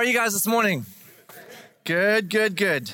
are you guys this morning? Good, good, good.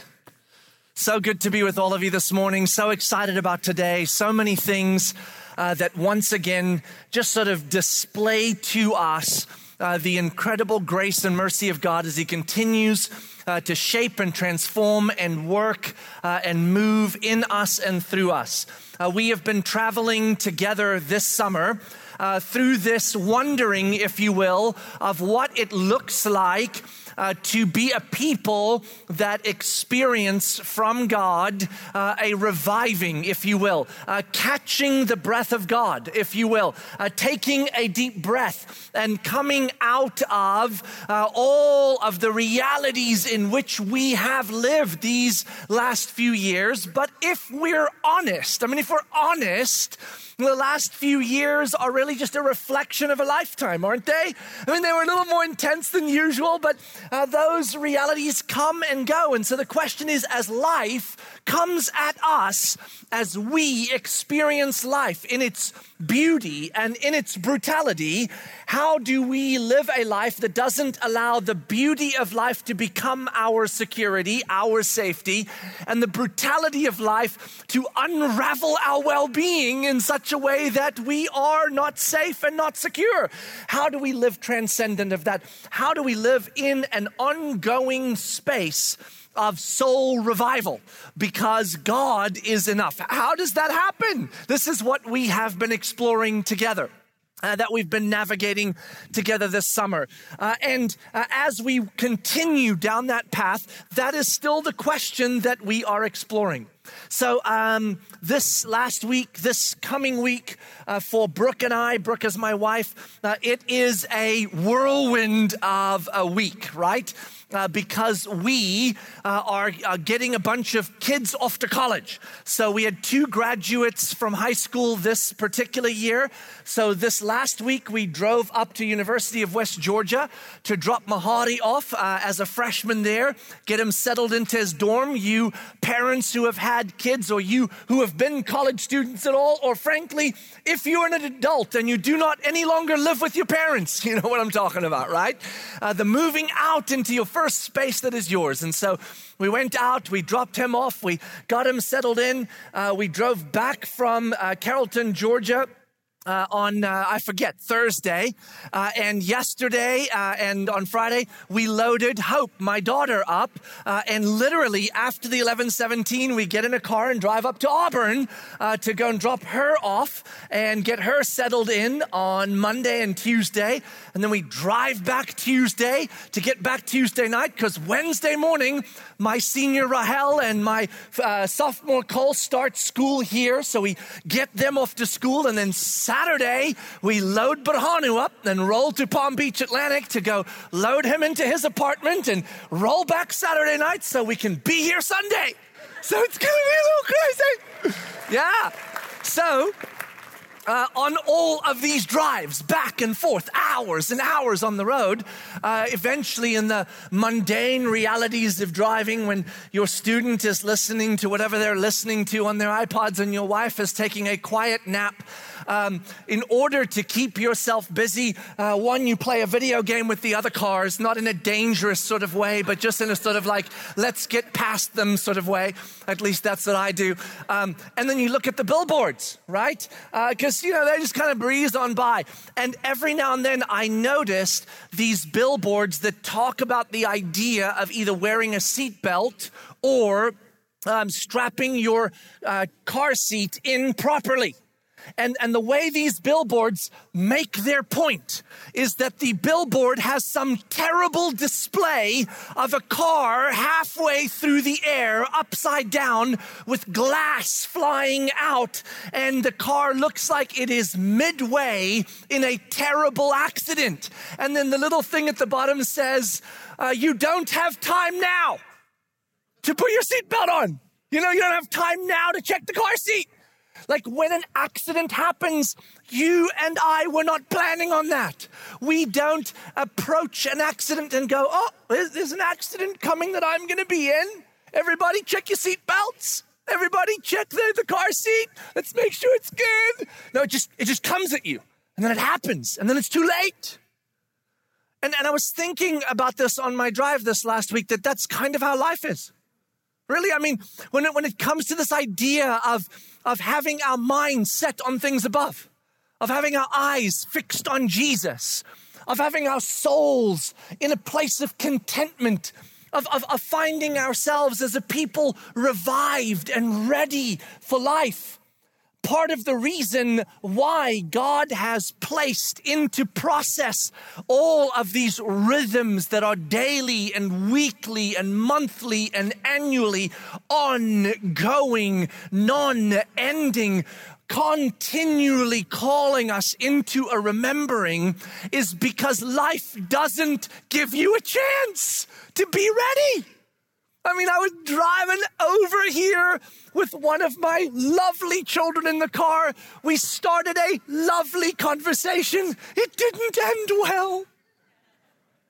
So good to be with all of you this morning. So excited about today. So many things uh, that once again just sort of display to us uh, the incredible grace and mercy of God as He continues uh, to shape and transform and work uh, and move in us and through us. Uh, we have been traveling together this summer uh, through this wondering, if you will, of what it looks like uh, to be a people that experience from God uh, a reviving, if you will, uh, catching the breath of God, if you will, uh, taking a deep breath and coming out of uh, all of the realities in which we have lived these last few years. But if we're honest, I mean, if we're honest, the last few years are really just a reflection of a lifetime, aren't they? I mean, they were a little more intense than usual, but uh, those realities come and go. And so the question is as life comes at us, as we experience life in its beauty and in its brutality, how do we live a life that doesn't allow the beauty of life to become our security, our safety, and the brutality of life to unravel our well being in such a way that we are not safe and not secure? How do we live transcendent of that? How do we live in an ongoing space? of soul revival because God is enough. How does that happen? This is what we have been exploring together. Uh, that we've been navigating together this summer. Uh, and uh, as we continue down that path, that is still the question that we are exploring. So, um, this last week, this coming week, uh, for Brooke and I, Brooke is my wife, uh, it is a whirlwind of a week, right? uh, because we uh, are uh, getting a bunch of kids off to college. So we had two graduates from high school this particular year. So this last week we drove up to University of West Georgia to drop Mahari off uh, as a freshman there, get him settled into his dorm. You parents who have had kids or you who have been college students at all, or frankly, if you're an adult and you do not any longer live with your parents, you know what I'm talking about, right? Uh, the moving out into your first space that is yours. And so we went out, we dropped him off, we got him settled in, uh, we drove back from uh, Carrollton, Georgia uh, on, uh, I forget, Thursday. Uh, and yesterday uh, and on Friday, we loaded Hope, my daughter, up. Uh, and literally after the 1117, we get in a car and drive up to Auburn uh, to go and drop her off and get her settled in on Monday and Tuesday. And then we drive back Tuesday to get back Tuesday night because Wednesday morning, my senior Rahel and my sophomore Cole start school here. So we get them off to school and then Saturday Saturday, we load Berhanu up and roll to Palm Beach Atlantic to go load him into his apartment and roll back Saturday night so we can be here Sunday. So it's gonna be a little crazy. Yeah. So uh, on all of these drives back and forth, hours and hours on the road. Uh, eventually, in the mundane realities of driving, when your student is listening to whatever they're listening to on their iPods and your wife is taking a quiet nap, um, in order to keep yourself busy, uh, one, you play a video game with the other cars, not in a dangerous sort of way, but just in a sort of like, let's get past them sort of way. At least that's what I do. Um, and then you look at the billboards, right? Because uh, you know, they just kind of breeze on by. And every now and then I noticed these billboards that talk about the idea of either wearing a seatbelt or um, strapping your uh, car seat in properly. And, and the way these billboards make their point is that the billboard has some terrible display of a car halfway through the air, upside down, with glass flying out. And the car looks like it is midway in a terrible accident. And then the little thing at the bottom says, uh, You don't have time now to put your seatbelt on. You know, you don't have time now to check the car seat. Like when an accident happens, you and I were not planning on that. We don't approach an accident and go, oh, there's an accident coming that I'm going to be in. Everybody check your seat belts. Everybody check the, the car seat. Let's make sure it's good. No, it just, it just comes at you and then it happens and then it's too late. And, and I was thinking about this on my drive this last week that that's kind of how life is. Really, I mean, when it, when it comes to this idea of, of having our mind set on things above, of having our eyes fixed on Jesus, of having our souls in a place of contentment, of, of, of finding ourselves as a people revived and ready for life part of the reason why God has placed into process all of these rhythms that are daily and weekly and monthly and annually ongoing, non ending continually calling us into a remembering is because life doesn't give you a chance to be ready. I mean, I was driving over here with one of my lovely children in the car. We started a lovely conversation. It didn't end well.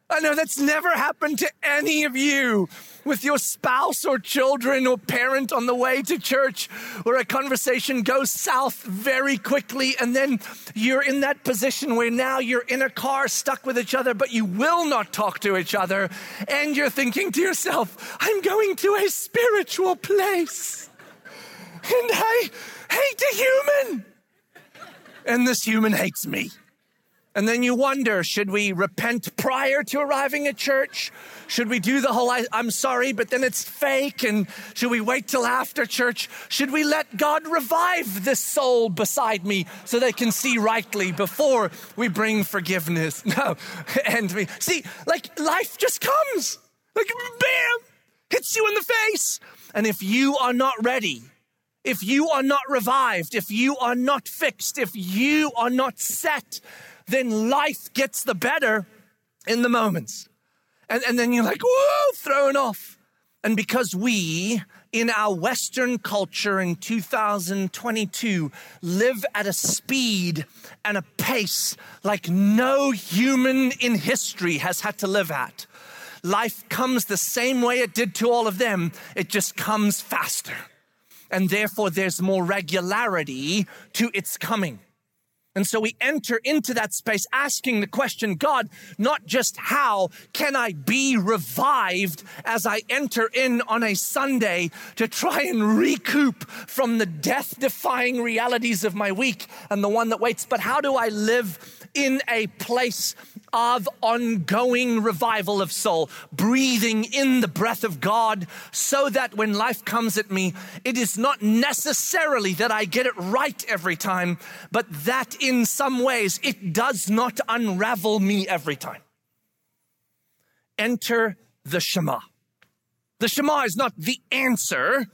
I know that's never happened to any of you with your spouse or children or parent on the way to church where a conversation goes south very quickly and then you're in that position where now you're in a car stuck with each other but you will not talk to each other and you're thinking to yourself, I'm going to a spiritual place and I hate a human and this human hates me. And then you wonder should we repent prior to arriving at church? Should we do the whole I, am sorry, but then it's fake? And should we wait till after church? Should we let God revive this soul beside me so they can see rightly before we bring forgiveness? No. And we see, like life just comes, like bam, hits you in the face. And if you are not ready, if you are not revived, if you are not fixed, if you are not set, then life gets the better in the moments. And, and then you're like, whoa, thrown off. And because we, in our Western culture in 2022, live at a speed and a pace like no human in history has had to live at, life comes the same way it did to all of them, it just comes faster. And therefore, there's more regularity to its coming. And so we enter into that space asking the question, God, not just how can I be revived as I enter in on a Sunday to try and recoup from the death defying realities of my week and the one that waits, but how do I live in a place of ongoing revival of soul, breathing in the breath of God so that when life comes at me, it is not necessarily that I get it right every time, but that in some ways it does not unravel me every time. Enter the Shema. The Shema is not the answer,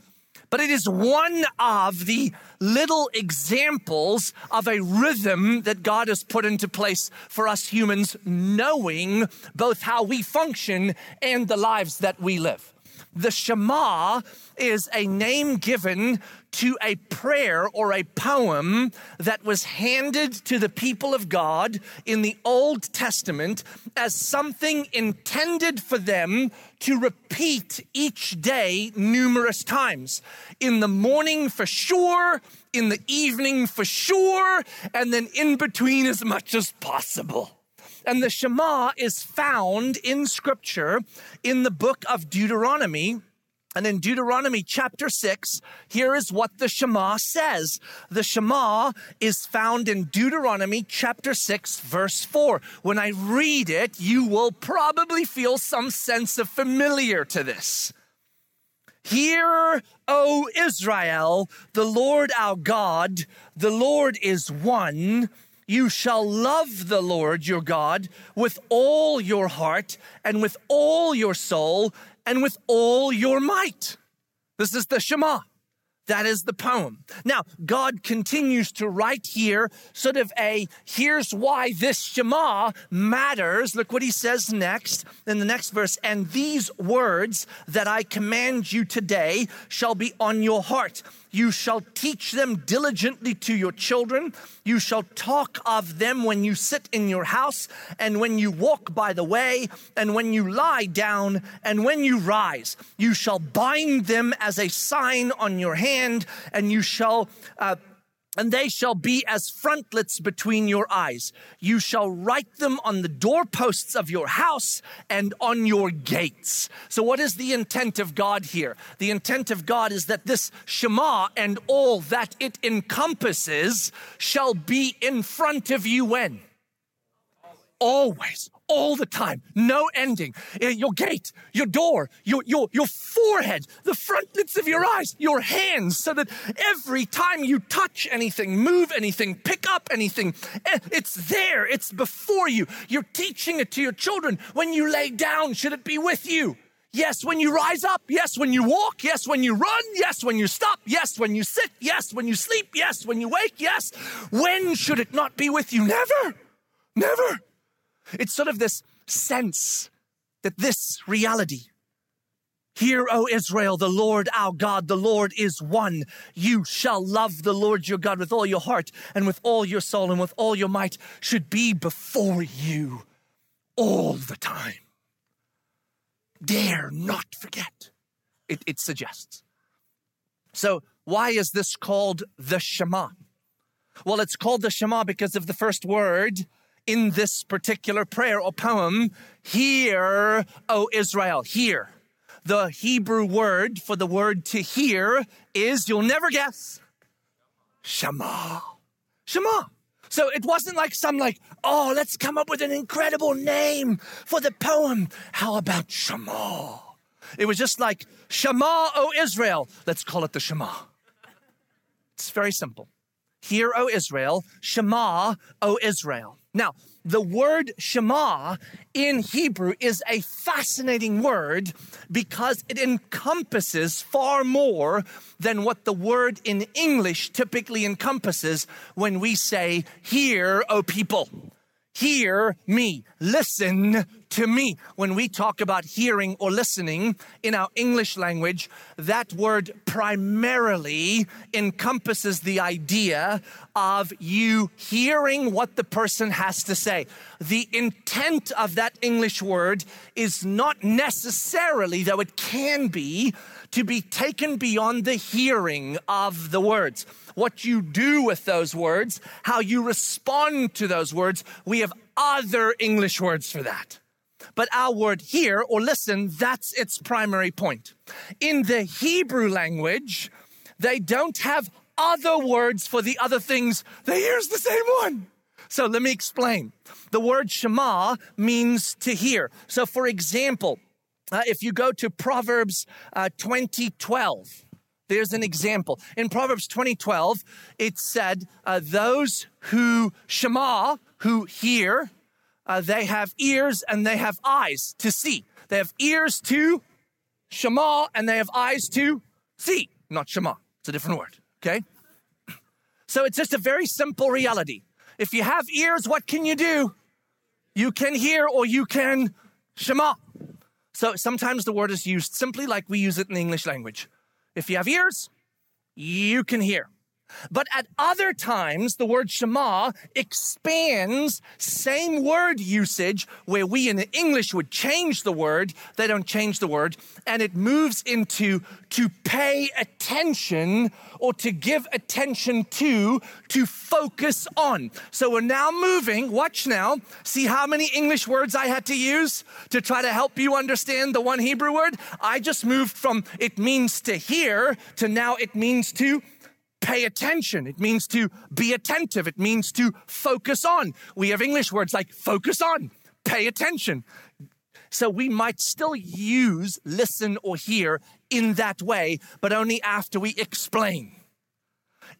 but it is one of the little examples of a rhythm that God has put into place for us humans, knowing both how we function and the lives that we live. The Shema is a name given to a prayer or a poem that was handed to the people of God in the Old Testament as something intended for them to repeat each day numerous times. In the morning for sure, in the evening for sure, and then in between as much as possible. And the Shema is found in scripture in the book of Deuteronomy and in Deuteronomy chapter 6, here is what the Shema says. The Shema is found in Deuteronomy chapter 6, verse 4. When I read it, you will probably feel some sense of familiar to this. Hear, O Israel, the Lord our God, the Lord is one. You shall love the Lord your God with all your heart and with all your soul and with all your might. This is the Shema. That is the poem. Now, God continues to write here sort of a here's why this Shema matters. Look what he says next in the next verse. And these words that I command you today shall be on your heart. You shall teach them diligently to your children. You shall talk of them when you sit in your house, and when you walk by the way, and when you lie down, and when you rise. You shall bind them as a sign on your hand, and you shall. Uh, and they shall be as frontlets between your eyes. You shall write them on the doorposts of your house and on your gates. So, what is the intent of God here? The intent of God is that this Shema and all that it encompasses shall be in front of you when? Always all the time, no ending. Eh, your gate, your door, your, your, your forehead, the frontlets of your eyes, your hands, so that every time you touch anything, move anything, pick up anything, eh, it's there, it's before you. You're teaching it to your children. When you lay down, should it be with you? Yes, when you rise up. Yes, when you walk. Yes, when you run. Yes, when you stop. Yes, when you sit. Yes, when you sleep. Yes, when you wake. Yes. When should it not be with you? Never. Never. It's sort of this sense that this reality, Hear, O Israel, the Lord our God, the Lord is one. You shall love the Lord your God with all your heart and with all your soul and with all your might, should be before you all the time. Dare not forget, it, it suggests. So, why is this called the Shema? Well, it's called the Shema because of the first word in this particular prayer or poem, Hear, O Israel, hear. The Hebrew word for the word to hear is, you'll never guess, Shema. Shema. So it wasn't like some like, oh, let's come up with an incredible name for the poem. How about Shema? It was just like, Shema, O Israel. Let's call it the Shema. It's very simple. Hear, O Israel, Shema, O Israel. Now, the word Shema in Hebrew is a fascinating word because it encompasses far more than what the word in English typically encompasses when we say, Hear, O people. Hear me. Listen to me. When we talk about hearing or listening in our English language, that word primarily encompasses the idea of you hearing what the person has to say. The intent of that English word is not necessarily, though it can be, to be taken beyond the hearing of the words. What you do with those words, how you respond to those words, we have other English words for that. But our word hear or listen, that's its primary point. In the Hebrew language, they don't have other words for the other things. The hear's the same one. So let me explain. The word Shema means to hear. So for example, uh, if you go to Proverbs uh, 2012, there's an example. In Proverbs 2012, it said, uh, Those who Shema, who hear, uh, they have ears and they have eyes to see. They have ears to Shema and they have eyes to see. Not Shema, it's a different word, okay? So it's just a very simple reality. If you have ears, what can you do? You can hear or you can Shema. So sometimes the word is used simply like we use it in the English language. If you have ears, you can hear. But at other times, the word Shema expands same word usage where we in English would change the word. They don't change the word. And it moves into to pay attention or to give attention to, to focus on. So we're now moving. Watch now. See how many English words I had to use to try to help you understand the one Hebrew word? I just moved from it means to hear to now it means to pay attention. It means to be attentive. It means to focus on. We have English words like focus on, pay attention. So we might still use listen or hear in that way, but only after we explain.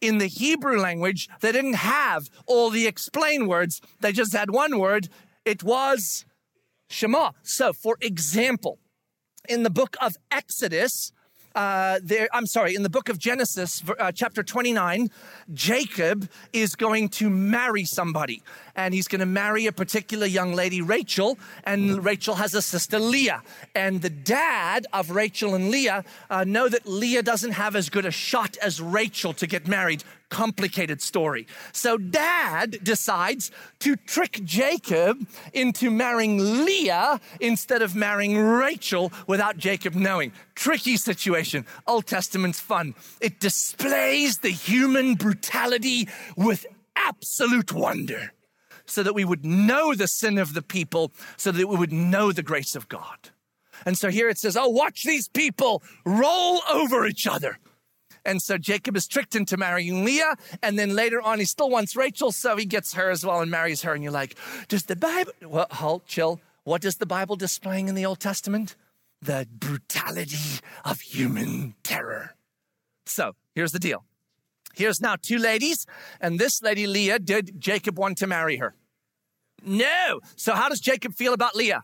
In the Hebrew language, they didn't have all the explain words. They just had one word. It was Shema. So, for example, in the book of Exodus, uh, there, I'm sorry, in the book of Genesis, uh, chapter 29, Jacob is going to marry somebody. And he's going to marry a particular young lady, Rachel. And Rachel has a sister, Leah. And the dad of Rachel and Leah uh, know that Leah doesn't have as good a shot as Rachel to get married complicated story. So dad decides to trick Jacob into marrying Leah instead of marrying Rachel without Jacob knowing. Tricky situation. Old Testament's fun. It displays the human brutality with absolute wonder so that we would know the sin of the people, so that we would know the grace of God. And so here it says, Oh, watch these people roll over each other. And so Jacob is tricked into marrying Leah. And then later on, he still wants Rachel. So he gets her as well and marries her. And you're like, Does the Bible, well, halt, chill. What does the Bible displaying in the Old Testament? The brutality of human terror. So here's the deal. Here's now two ladies, and this lady, Leah, did Jacob want to marry her? No. So how does Jacob feel about Leah?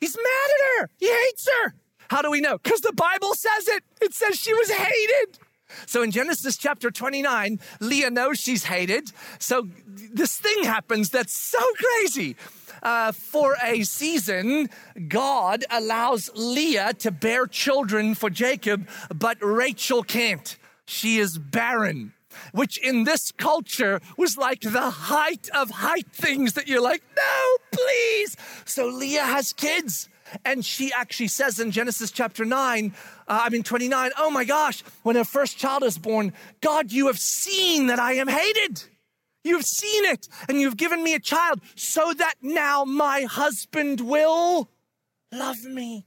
He's mad at her. He hates her. How do we know? Because the Bible says it. It says she was hated. So in Genesis chapter 29, Leah knows she's hated. So this thing happens that's so crazy. Uh, for a season, God allows Leah to bear children for Jacob, but Rachel can't. She is barren which in this culture was like the height of height things that you're like, no, please. So Leah has kids. And she actually says in Genesis chapter 9, uh, I mean 29, oh my gosh, when her first child is born, God, you have seen that I am hated. You've seen it, and you've given me a child so that now my husband will love me.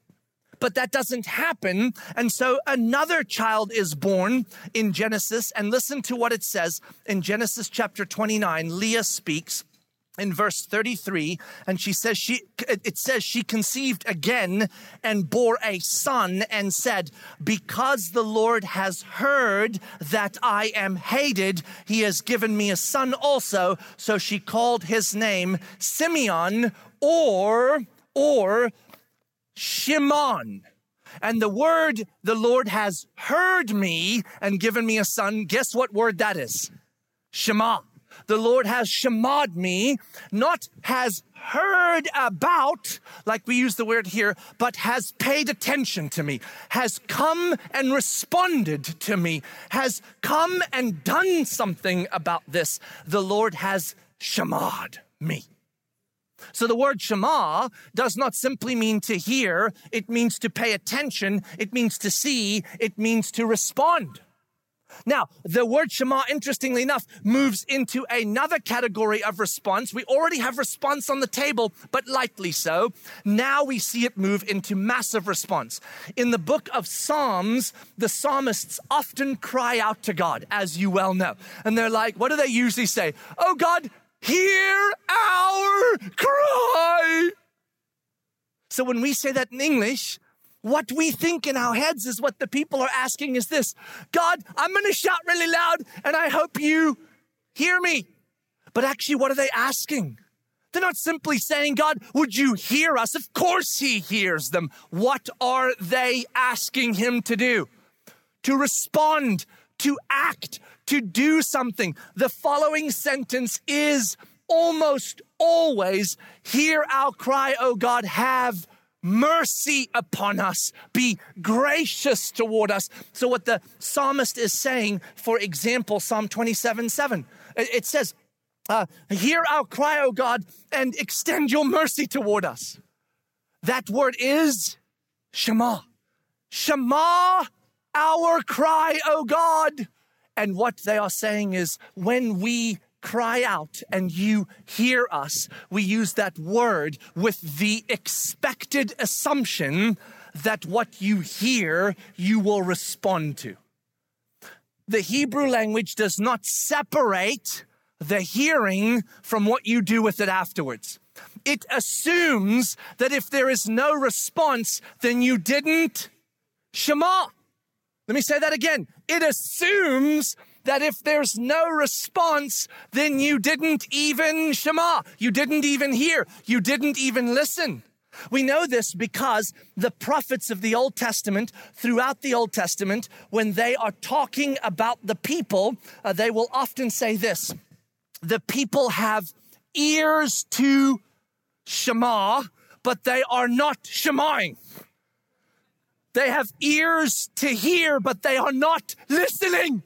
But that doesn't happen. And so another child is born in Genesis. And listen to what it says in Genesis chapter 29. Leah speaks in verse 33 and she says she it says she conceived again and bore a son and said because the lord has heard that i am hated he has given me a son also so she called his name simeon or or Shimon. And the word, the Lord has heard me and given me a son. Guess what word that is? Shema. The Lord has shemad me, not has heard about, like we use the word here, but has paid attention to me, has come and responded to me, has come and done something about this. The Lord has shemad me. So the word Shema does not simply mean to hear, it means to pay attention, it means to see, it means to respond. Now, the word Shema, interestingly enough, moves into another category of response. We already have response on the table, but lightly so. Now we see it move into massive response. In the book of Psalms, the psalmists often cry out to God, as you well know. And they're like, what do they usually say? Oh God, hear our cry. So when we say that in English, what we think in our heads is what the people are asking is this God, I'm going to shout really loud and I hope you hear me. But actually, what are they asking? They're not simply saying, God, would you hear us? Of course, He hears them. What are they asking Him to do? To respond, to act, to do something. The following sentence is almost always hear our cry, O God, have mercy upon us, be gracious toward us. So, what the psalmist is saying, for example, Psalm 27 7, it says, uh, Hear our cry, O God, and extend your mercy toward us. That word is Shema. Shema our cry, O God. And what they are saying is when we cry out and you hear us, we use that word with the expected assumption that what you hear, you will respond to. The Hebrew language does not separate the hearing from what you do with it afterwards. It assumes that if there is no response, then you didn't Shema. Let me say that again. It assumes that if there's no response, then you didn't even Shema. You didn't even hear. You didn't even listen. We know this because the prophets of the Old Testament, throughout the Old Testament, when they are talking about the people, uh, they will often say this the people have ears to Shema, but they are not Shemaing. They have ears to hear, but they are not listening.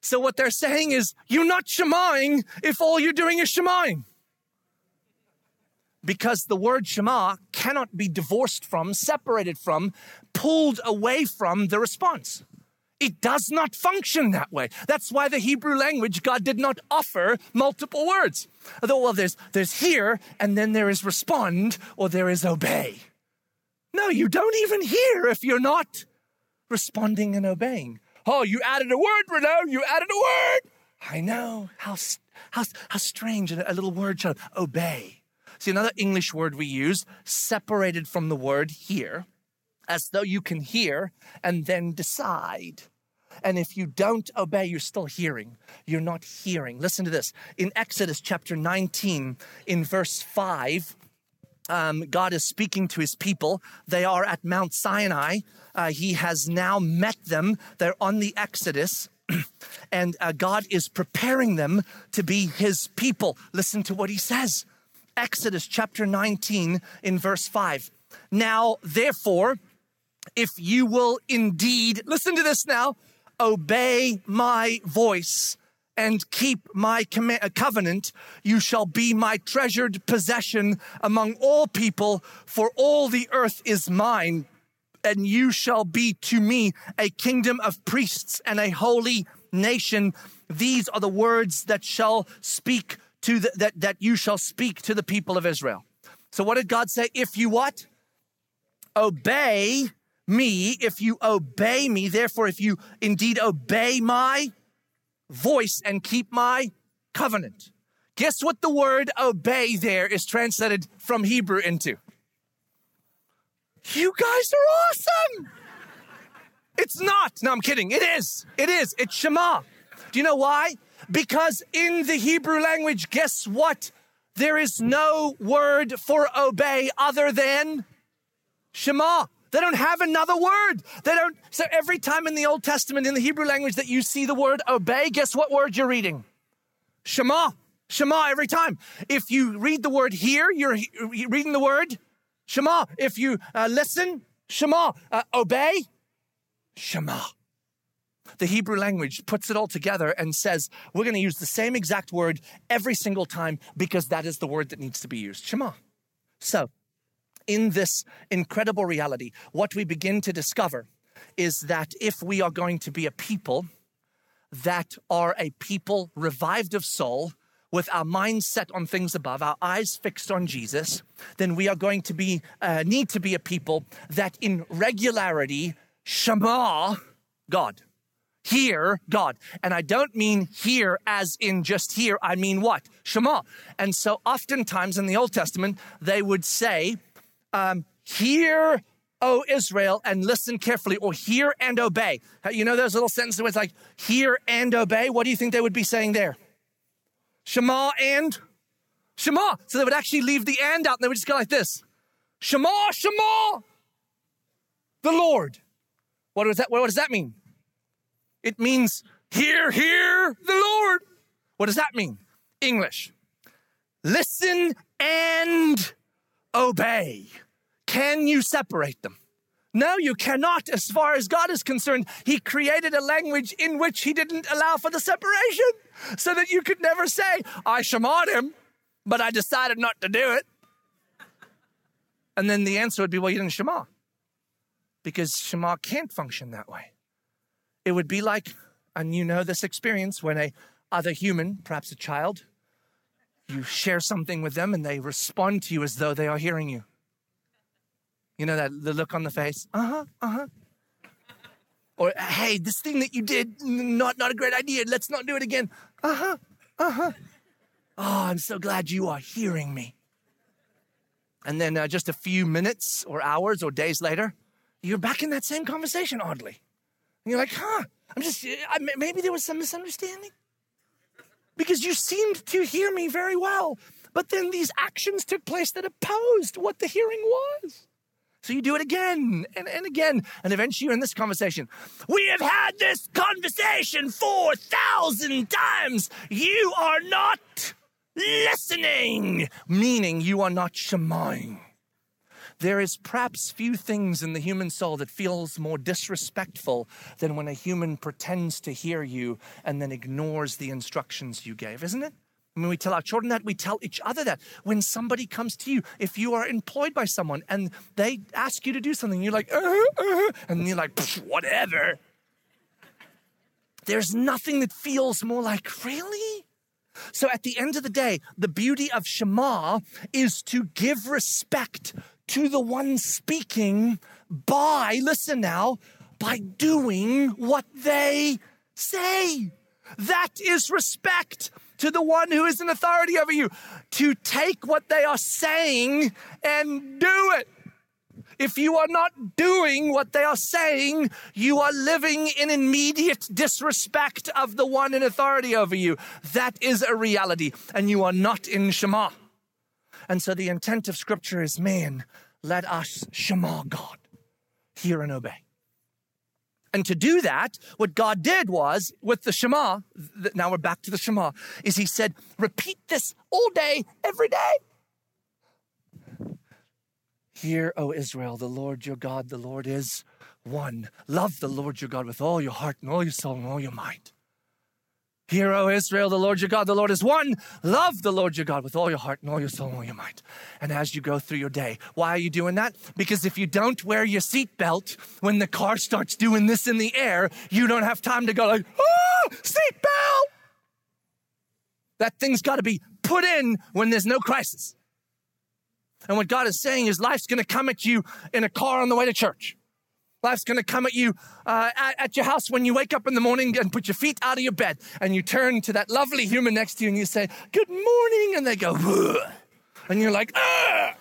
So what they're saying is, you're not shemaing if all you're doing is shemaing. Because the word shema cannot be divorced from, separated from, pulled away from the response. It does not function that way. That's why the Hebrew language, God did not offer multiple words. Although, well, there's, there's hear, and then there is respond, or there is obey. No, you don't even hear if you're not responding and obeying. Oh, you added a word, Renault. You added a word. I know. How, how, how strange. A little word, child. Obey. See, another English word we use, separated from the word hear, as though you can hear and then decide. And if you don't obey, you're still hearing. You're not hearing. Listen to this. In Exodus chapter 19, in verse 5, um, God is speaking to his people. They are at Mount Sinai. Uh, he has now met them. They're on the Exodus. and uh, God is preparing them to be his people. Listen to what he says Exodus chapter 19, in verse 5. Now, therefore, if you will indeed, listen to this now, obey my voice and keep my uh, covenant, you shall be my treasured possession among all people, for all the earth is mine, and you shall be to me a kingdom of priests and a holy nation. These are the words that shall speak to the, that, that you shall speak to the people of Israel. So what did God say? If you what? Obey me, if you obey me, therefore, if you indeed obey my voice and keep my covenant. Guess what the word obey there is translated from Hebrew into? You guys are awesome. It's not. No, I'm kidding. It is. It is. It's Shema. Do you know why? Because in the Hebrew language, guess what? There is no word for obey other than Shema. They don't have another word. They don't. So every time in the Old Testament, in the Hebrew language, that you see the word obey, guess what word you're reading? Shema. Shema every time. If you read the word hear, you're reading the word Shema. If you uh, listen, Shema. Uh, obey, Shema. The Hebrew language puts it all together and says, we're going to use the same exact word every single time because that is the word that needs to be used. Shema. So, in this incredible reality, what we begin to discover is that if we are going to be a people that are a people revived of soul, with our minds set on things above, our eyes fixed on Jesus, then we are going to be uh, need to be a people that in regularity shema God. Hear God. And I don't mean hear as in just hear, I mean what? Shema. And so oftentimes in the Old Testament, they would say, um, hear, O Israel, and listen carefully, or hear and obey. You know those little sentences where it's like, hear and obey? What do you think they would be saying there? Shema and Shema. So they would actually leave the and out and they would just go like this Shema, Shema, the Lord. What does that, what does that mean? It means hear, hear the Lord. What does that mean? English. Listen and obey. Can you separate them? No, you cannot. As far as God is concerned, He created a language in which He didn't allow for the separation so that you could never say, I shamad him, but I decided not to do it. And then the answer would be, well, you didn't shema. Because shema can't function that way. It would be like, and you know this experience, when a other human, perhaps a child, you share something with them and they respond to you as though they are hearing you. You know that the look on the face? Uh-huh, uh-huh. Or hey, this thing that you did, not not a great idea. Let's not do it again. Uh-huh, uh-huh. Oh, I'm so glad you are hearing me. And then uh, just a few minutes or hours or days later, you're back in that same conversation, oddly. And you're like, huh, I'm just, I, maybe there was some misunderstanding because you seemed to hear me very well. But then these actions took place that opposed what the hearing was. So you do it again and, and again. And eventually you're in this conversation. We have had this conversation 4,000 times. You are not listening, meaning you are not shemaing. There is perhaps few things in the human soul that feels more disrespectful than when a human pretends to hear you and then ignores the instructions you gave, isn't it? I mean, we tell our children that, we tell each other that. When somebody comes to you, if you are employed by someone and they ask you to do something, you're like, uh, uh, and you're like, whatever. There's nothing that feels more like, really? So at the end of the day, the beauty of Shema is to give respect to the one speaking by, listen now, by doing what they say. That is respect to the one who is in authority over you, to take what they are saying and do it. If you are not doing what they are saying, you are living in immediate disrespect of the one in authority over you. That is a reality, and you are not in Shema. And so the intent of Scripture is man, let us Shema God, hear and obey. And to do that, what God did was with the Shema, now we're back to the Shema, is He said, repeat this all day, every day. Hear, O Israel, the Lord your God, the Lord is one. Love the Lord your God with all your heart and all your soul and all your mind. Hear, O Israel, the Lord your God, the Lord is one. Love the Lord your God with all your heart and all your soul and all your mind. And as you go through your day, why are you doing that? Because if you don't wear your seatbelt when the car starts doing this in the air, you don't have time to go like, ah, seatbelt. That thing's got to be put in when there's no crisis. And what God is saying is life's going to come at you in a car on the way to church. Life's going to come at you uh, at, at, your house when you wake up in the morning and put your feet out of your bed and you turn to that lovely human next to you and you say, Good morning. And they go, Ugh. and you're like, Ugh.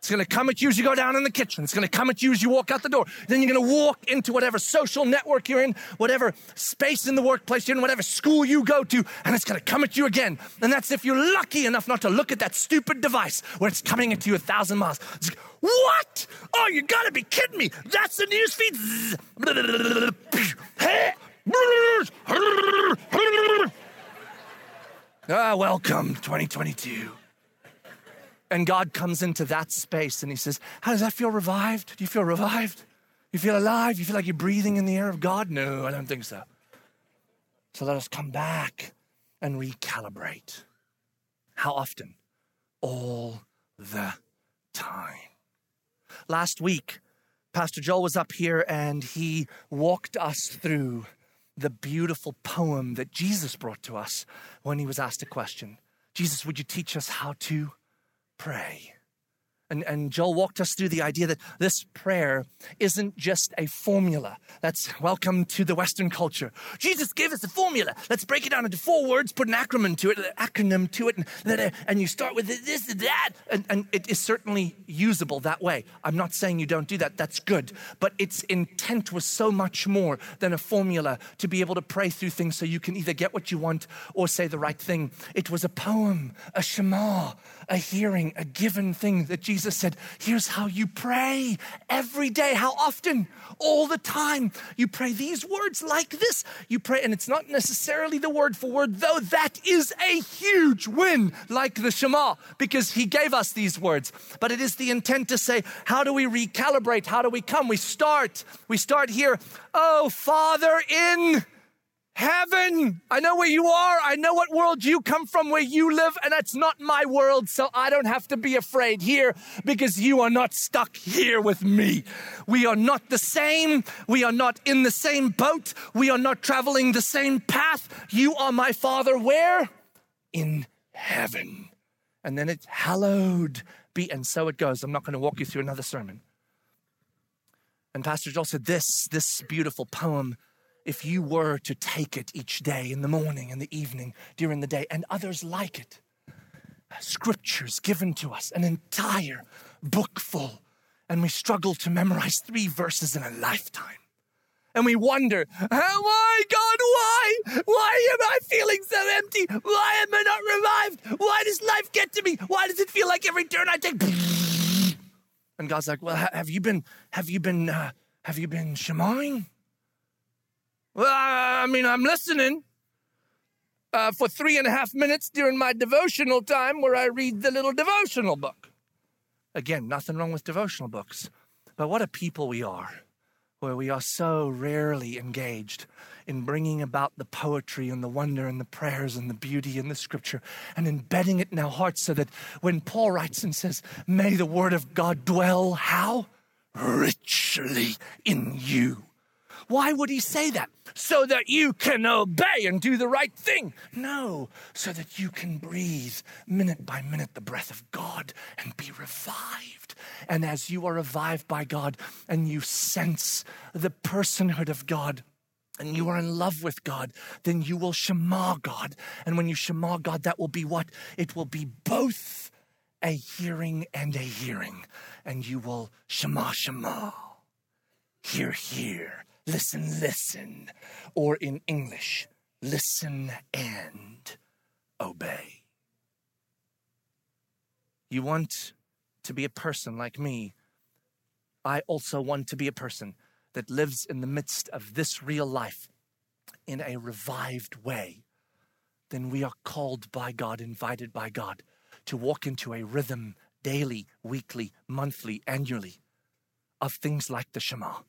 It's going to come at you as you go down in the kitchen. It's going to come at you as you walk out the door. Then you're going to walk into whatever social network you're in, whatever space in the workplace you're in, whatever school you go to, and it's going to come at you again. And that's if you're lucky enough not to look at that stupid device where it's coming at you a thousand miles. It's, what? Oh, you got to be kidding me. That's the news feed. ah, welcome, 2022. And God comes into that space and He says, How does that feel revived? Do you feel revived? You feel alive? You feel like you're breathing in the air of God? No, I don't think so. So let us come back and recalibrate. How often? All the time. Last week, Pastor Joel was up here and he walked us through the beautiful poem that Jesus brought to us when he was asked a question Jesus, would you teach us how to pray. And, and Joel walked us through the idea that this prayer isn't just a formula. That's welcome to the Western culture. Jesus gave us a formula. Let's break it down into four words, put an acronym to it, an acronym to it, and, and you start with this and that. And, and it is certainly usable that way. I'm not saying you don't do that. That's good. But its intent was so much more than a formula to be able to pray through things so you can either get what you want or say the right thing. It was a poem, a shema, a hearing, a given thing that Jesus Jesus said, Here's how you pray every day. How often? All the time. You pray these words like this. You pray, and it's not necessarily the word for word, though that is a huge win, like the Shema, because he gave us these words. But it is the intent to say, How do we recalibrate? How do we come? We start. We start here. Oh, Father in heaven. I know where you are. I know what world you come from, where you live, and that's not my world. So I don't have to be afraid here because you are not stuck here with me. We are not the same. We are not in the same boat. We are not traveling the same path. You are my Father where? In heaven. And then it's hallowed be. And so it goes. I'm not going to walk you through another sermon. And Pastor Joel said this, this beautiful poem if you were to take it each day in the morning and the evening during the day, and others like it. Scriptures given to us, an entire book full, and we struggle to memorize three verses in a lifetime. And we wonder, why, God, why? Why am I feeling so empty? Why am I not revived? Why does life get to me? Why does it feel like every turn I take? And God's like, well, have you been, have you been, uh, have you been shemaing? Well, I mean, I'm listening uh, for three and a half minutes during my devotional time where I read the little devotional book. Again, nothing wrong with devotional books, but what a people we are, where we are so rarely engaged in bringing about the poetry and the wonder and the prayers and the beauty in the scripture and embedding it in our hearts so that when Paul writes and says, May the word of God dwell, how? Richly in you. Why would he say that? So that you can obey and do the right thing. No, so that you can breathe minute by minute the breath of God and be revived. And as you are revived by God and you sense the personhood of God, and you are in love with God, then you will Shema God. And when you Shema God, that will be what? It will be both a hearing and a hearing. And you will Shema Shema. Hear, hear. Listen, listen. Or in English, listen and obey. You want to be a person like me. I also want to be a person that lives in the midst of this real life in a revived way, then we are called by God, invited by God to walk into a rhythm daily, weekly, monthly, annually of things like the Shema.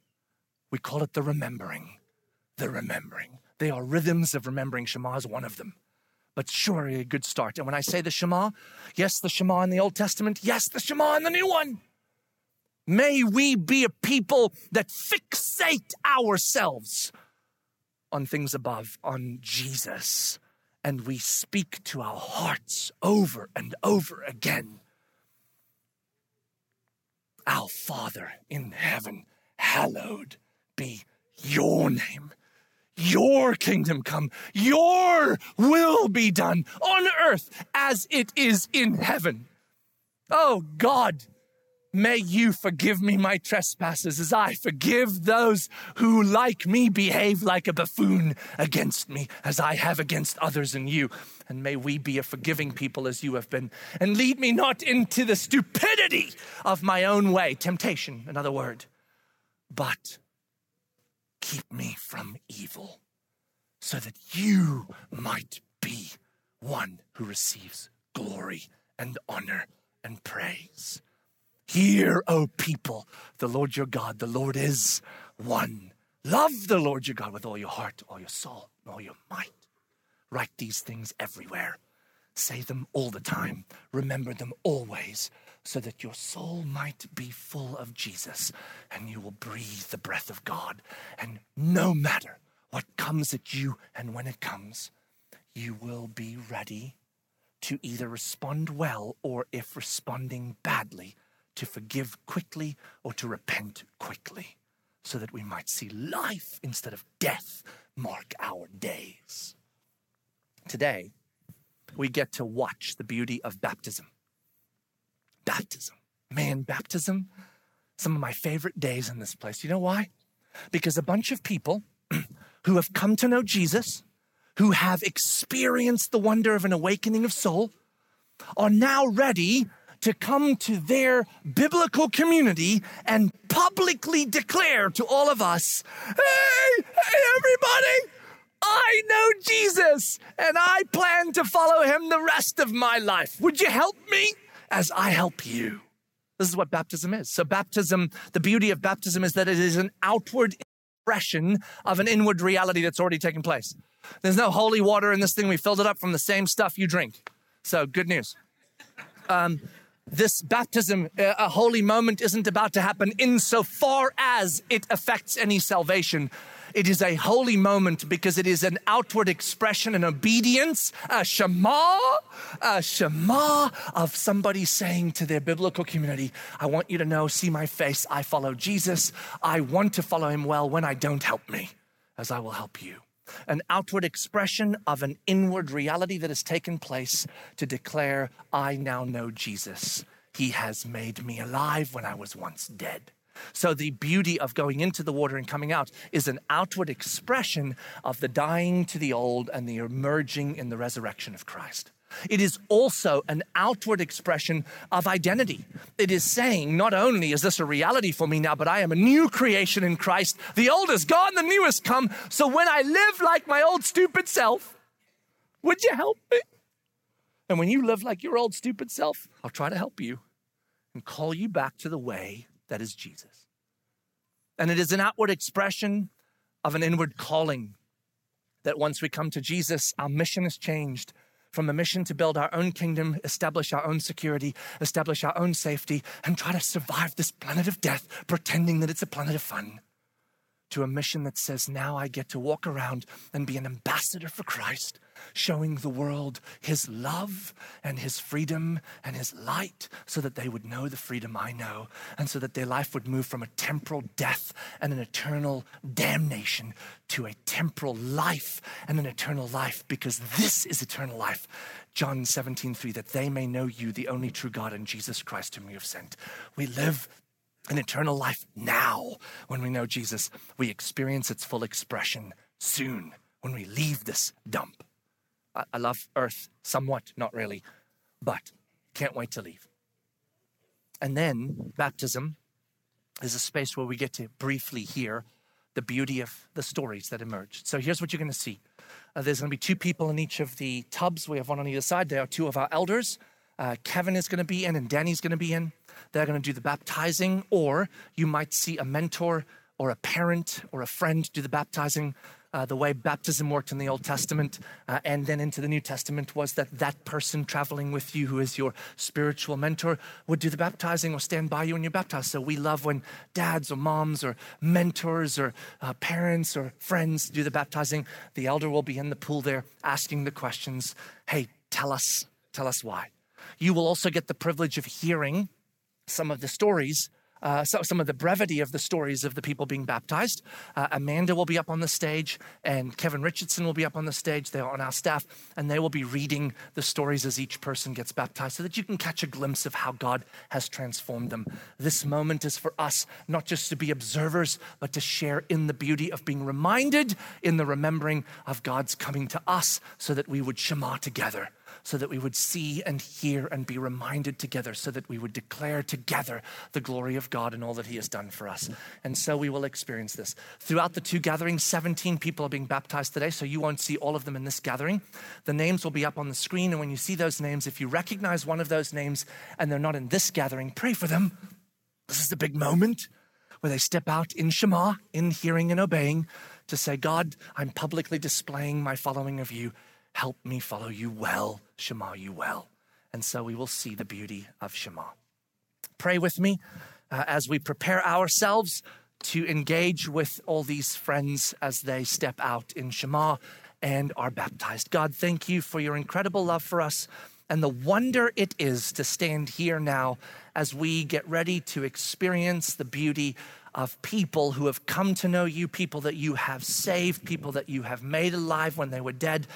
We call it the remembering. The remembering. They are rhythms of remembering. Shema is one of them. But surely a good start. And when I say the Shema, yes, the Shema in the Old Testament, yes, the Shema in the New one. May we be a people that fixate ourselves on things above, on Jesus, and we speak to our hearts over and over again. Our Father in heaven, hallowed be your name. Your kingdom come, your will be done on earth as it is in heaven. Oh God, May you forgive me my trespasses as I forgive those who, like me, behave like a buffoon against me, as I have against others and you. And may we be a forgiving people as you have been. And lead me not into the stupidity of my own way, temptation, another word, but keep me from evil, so that you might be one who receives glory and honor and praise. Hear, O people, the Lord your God, the Lord is one. Love the Lord your God with all your heart, all your soul, and all your might. Write these things everywhere. Say them all the time. Remember them always, so that your soul might be full of Jesus and you will breathe the breath of God. And no matter what comes at you and when it comes, you will be ready to either respond well or, if responding badly, to forgive quickly or to repent quickly, so that we might see life instead of death mark our days. Today, we get to watch the beauty of baptism. Baptism. Man, baptism, some of my favorite days in this place. You know why? Because a bunch of people who have come to know Jesus, who have experienced the wonder of an awakening of soul, are now ready to come to their biblical community and publicly declare to all of us, hey, hey, everybody, I know Jesus and I plan to follow him the rest of my life. Would you help me as I help you? This is what baptism is. So, baptism, the beauty of baptism is that it is an outward expression of an inward reality that's already taken place. There's no holy water in this thing. We filled it up from the same stuff you drink. So, good news. Um, this baptism, uh, a holy moment, isn't about to happen insofar as it affects any salvation. It is a holy moment because it is an outward expression and obedience, a shema, a shema of somebody saying to their biblical community, I want you to know, see my face, I follow Jesus. I want to follow him well when I don't help me, as I will help you an outward expression of an inward reality that has taken place to declare, I now know Jesus. He has made me alive when I was once dead. So, the beauty of going into the water and coming out is an outward expression of the dying to the old and the emerging in the resurrection of Christ. It is also an outward expression of identity. It is saying, not only is this a reality for me now, but I am a new creation in Christ. The old is gone, the new has come. So when I live like my old stupid self, would you help me? And when you live like your old stupid self, I'll try to help you. and call you back to the way that is Jesus. And it is an outward expression of an inward calling that once we come to Jesus, our mission is changed from a mission to build our own kingdom, establish our own security, establish our own safety, and try to survive this planet of death, pretending that it's a planet of fun to a mission that says, now I get to walk around and be an ambassador for Christ, showing the world his love and his freedom and his light so that they would know the freedom I know and so that their life would move from a temporal death and an eternal damnation to a temporal life and an eternal life because this is eternal life. John 17, 3, that they may know you, the only true God, and Jesus Christ, whom you have sent. We live an eternal life now. When we know Jesus, we experience its full expression soon when we leave this dump. I, I love Earth somewhat, not really, but can't wait to leave. And then baptism is a space where we get to briefly hear the beauty of the stories that emerged. So here's what you're going to see. Uh, there's going to be two people in each of the tubs. We have one on either side. They are two of our elders. Uh, Kevin is going to be in and Danny's going to be in. They're going to do the baptizing, or you might see a mentor or a parent or a friend do the baptizing. Uh, the way baptism worked in the Old Testament uh, and then into the New Testament was that that person traveling with you, who is your spiritual mentor, would do the baptizing or stand by you when you're baptized. So we love when dads or moms or mentors or uh, parents or friends do the baptizing. The elder will be in the pool there asking the questions Hey, tell us, tell us why. You will also get the privilege of hearing some of the stories uh, so some of the brevity of the stories of the people being baptized. Uh, Amanda will be up on the stage, and Kevin Richardson will be up on the stage. They're on our staff, and they will be reading the stories as each person gets baptized so that you can catch a glimpse of how God has transformed them. This moment is for us not just to be observers, but to share in the beauty of being reminded in the remembering of God's coming to us so that we would Shema together so that we would see and hear and be reminded together, so that we would declare together the glory of God and all that He has done for us. And so we will experience this. Throughout the two gatherings, 17 people are being baptized today, so you won't see all of them in this gathering. The names will be up on the screen, and when you see those names, if you recognize one of those names and they're not in this gathering, pray for them. This is the big moment where they step out in Shema, in hearing and obeying, to say, God, I'm publicly displaying my following of you. Help me follow you well, Shema you well. And so we will see the beauty of Shema. Pray with me uh, as we prepare ourselves to engage with all these friends as they step out in Shema and are baptized. God, thank you for your incredible love for us and the wonder it is to stand here now as we get ready to experience the beauty of people who have come to know you, people that you have saved, people that you have made alive when they were dead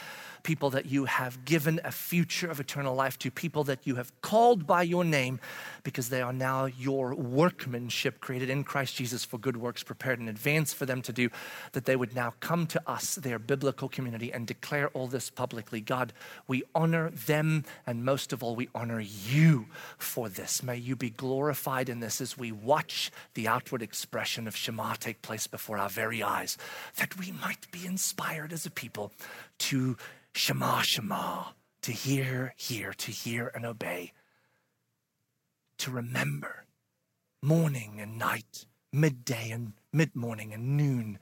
people that you have given a future of eternal life to, people that you have called by your name because they are now your workmanship created in Christ Jesus for good works prepared in advance for them to do, that they would now come to us, their biblical community, and declare all this publicly. God, we honor them, and most of all, we honor you for this. May you be glorified in this as we watch the outward expression of Shema take place before our very eyes, that we might be inspired as a people to Shema, Shema, to hear, hear, to hear and obey, to remember morning and night, midday and mid morning and noon,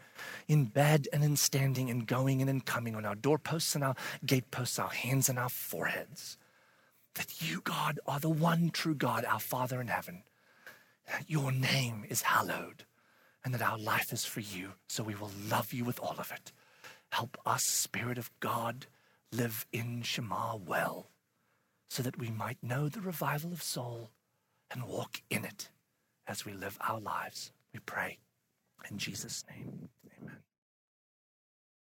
in bed and in standing and going and in coming on our doorposts and our gateposts, our hands and our foreheads. That you, God, are the one true God, our Father in heaven. That your name is hallowed and that our life is for you, so we will love you with all of it. Help us, Spirit of God, live in Shema well, so that we might know the revival of soul and walk in it as we live our lives. We pray in Jesus' name. Amen.